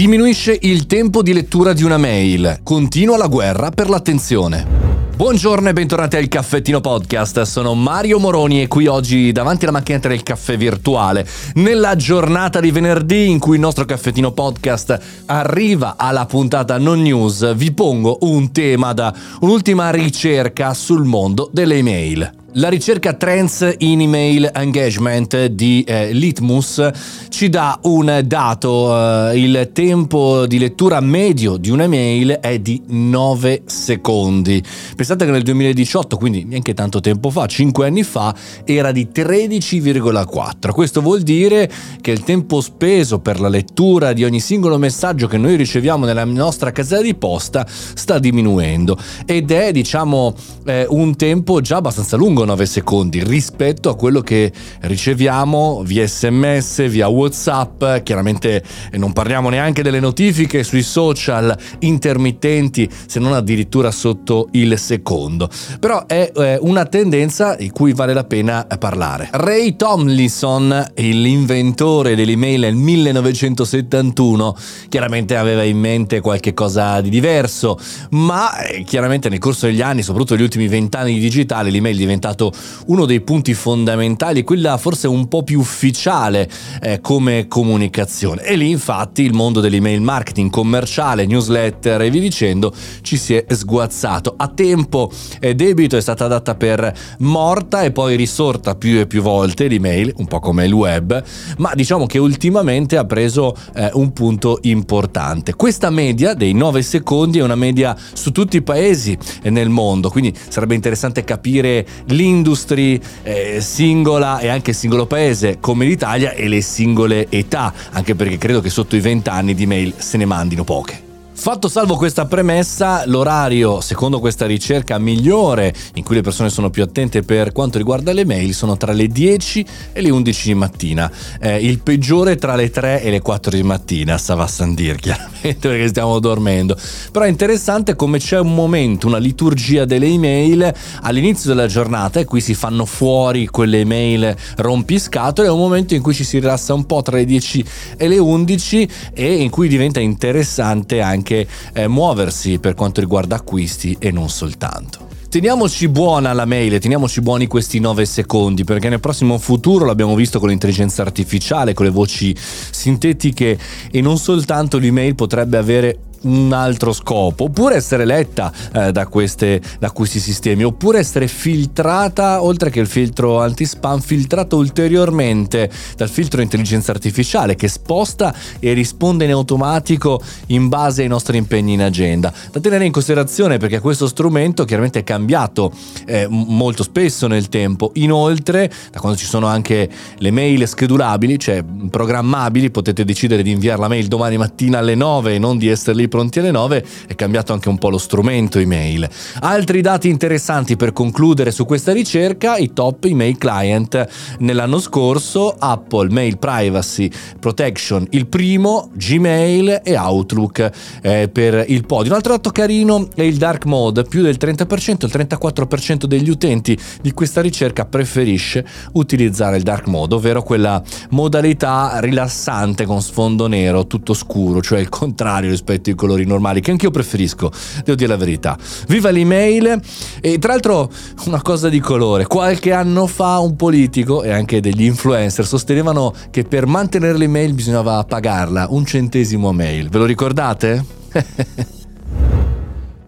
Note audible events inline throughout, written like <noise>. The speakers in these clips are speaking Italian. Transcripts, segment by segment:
Diminuisce il tempo di lettura di una mail. Continua la guerra per l'attenzione. Buongiorno e bentornati al Caffettino Podcast, sono Mario Moroni e qui oggi davanti alla macchinetta del caffè virtuale, nella giornata di venerdì in cui il nostro Caffettino Podcast arriva alla puntata non news, vi pongo un tema da un'ultima ricerca sul mondo delle email. La ricerca Trends in Email Engagement di eh, Litmus ci dà un dato, eh, il tempo di lettura medio di un'email è di 9 secondi. Pensate che nel 2018, quindi neanche tanto tempo fa, 5 anni fa, era di 13,4. Questo vuol dire che il tempo speso per la lettura di ogni singolo messaggio che noi riceviamo nella nostra casella di posta sta diminuendo ed è diciamo eh, un tempo già abbastanza lungo lungo 9 secondi rispetto a quello che riceviamo via sms, via whatsapp, chiaramente non parliamo neanche delle notifiche sui social intermittenti se non addirittura sotto il secondo. Però è eh, una tendenza di cui vale la pena parlare. Ray Tomlinson, l'inventore dell'email nel 1971, chiaramente aveva in mente qualche cosa di diverso, ma eh, chiaramente nel corso degli anni, soprattutto negli ultimi vent'anni di digitale, l'email è diventato diventato uno dei punti fondamentali, quella forse un po' più ufficiale eh, come comunicazione. E lì infatti il mondo dell'email marketing commerciale, newsletter e via dicendo ci si è sguazzato. A tempo e debito è stata data per morta e poi risorta più e più volte l'email, un po' come il web, ma diciamo che ultimamente ha preso eh, un punto importante. Questa media dei 9 secondi è una media su tutti i paesi nel mondo, quindi sarebbe interessante capire l'industria eh, singola e anche singolo paese come l'Italia e le singole età, anche perché credo che sotto i 20 anni di mail se ne mandino poche. Fatto salvo questa premessa, l'orario, secondo questa ricerca migliore, in cui le persone sono più attente per quanto riguarda le mail, sono tra le 10 e le 11 di mattina. Eh, il peggiore tra le 3 e le 4 di mattina, stava a Sandir, <laughs> chiaramente, perché stiamo dormendo. Però è interessante come c'è un momento, una liturgia delle email all'inizio della giornata e qui si fanno fuori quelle email rompiscatole, è un momento in cui ci si rilassa un po' tra le 10 e le 11 e in cui diventa interessante anche anche eh, muoversi per quanto riguarda acquisti e non soltanto. Teniamoci buona la mail, teniamoci buoni questi 9 secondi, perché nel prossimo futuro l'abbiamo visto con l'intelligenza artificiale, con le voci sintetiche e non soltanto l'email potrebbe avere un altro scopo, oppure essere letta eh, da, queste, da questi sistemi, oppure essere filtrata, oltre che il filtro anti-spam, filtrata ulteriormente dal filtro intelligenza artificiale che sposta e risponde in automatico in base ai nostri impegni in agenda. Da tenere in considerazione perché questo strumento chiaramente è cambiato eh, molto spesso nel tempo. Inoltre, da quando ci sono anche le mail schedulabili, cioè programmabili, potete decidere di inviare la mail domani mattina alle 9 e non di essere lì pronti alle 9, è cambiato anche un po' lo strumento email. Altri dati interessanti per concludere su questa ricerca, i top email client nell'anno scorso, Apple Mail Privacy Protection il primo, Gmail e Outlook eh, per il podio. Un altro dato carino è il dark mode, più del 30%, il 34% degli utenti di questa ricerca preferisce utilizzare il dark mode, ovvero quella modalità rilassante con sfondo nero, tutto scuro, cioè il contrario rispetto ai colori normali, che anch'io preferisco, devo dire la verità. Viva l'email e tra l'altro una cosa di colore, qualche anno fa un politico e anche degli influencer sostenevano che per mantenere l'email bisognava pagarla un centesimo a mail, ve lo ricordate? <laughs>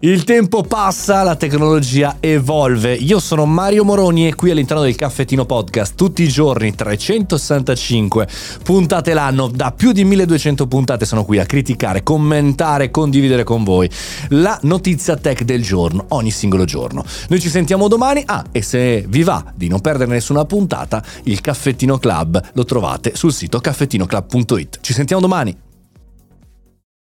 Il tempo passa, la tecnologia evolve. Io sono Mario Moroni e qui all'interno del Caffettino Podcast tutti i giorni 365 puntate l'anno, da più di 1200 puntate sono qui a criticare, commentare, condividere con voi la notizia tech del giorno, ogni singolo giorno. Noi ci sentiamo domani. Ah, e se vi va di non perdere nessuna puntata, il Caffettino Club lo trovate sul sito caffettinoclub.it. Ci sentiamo domani.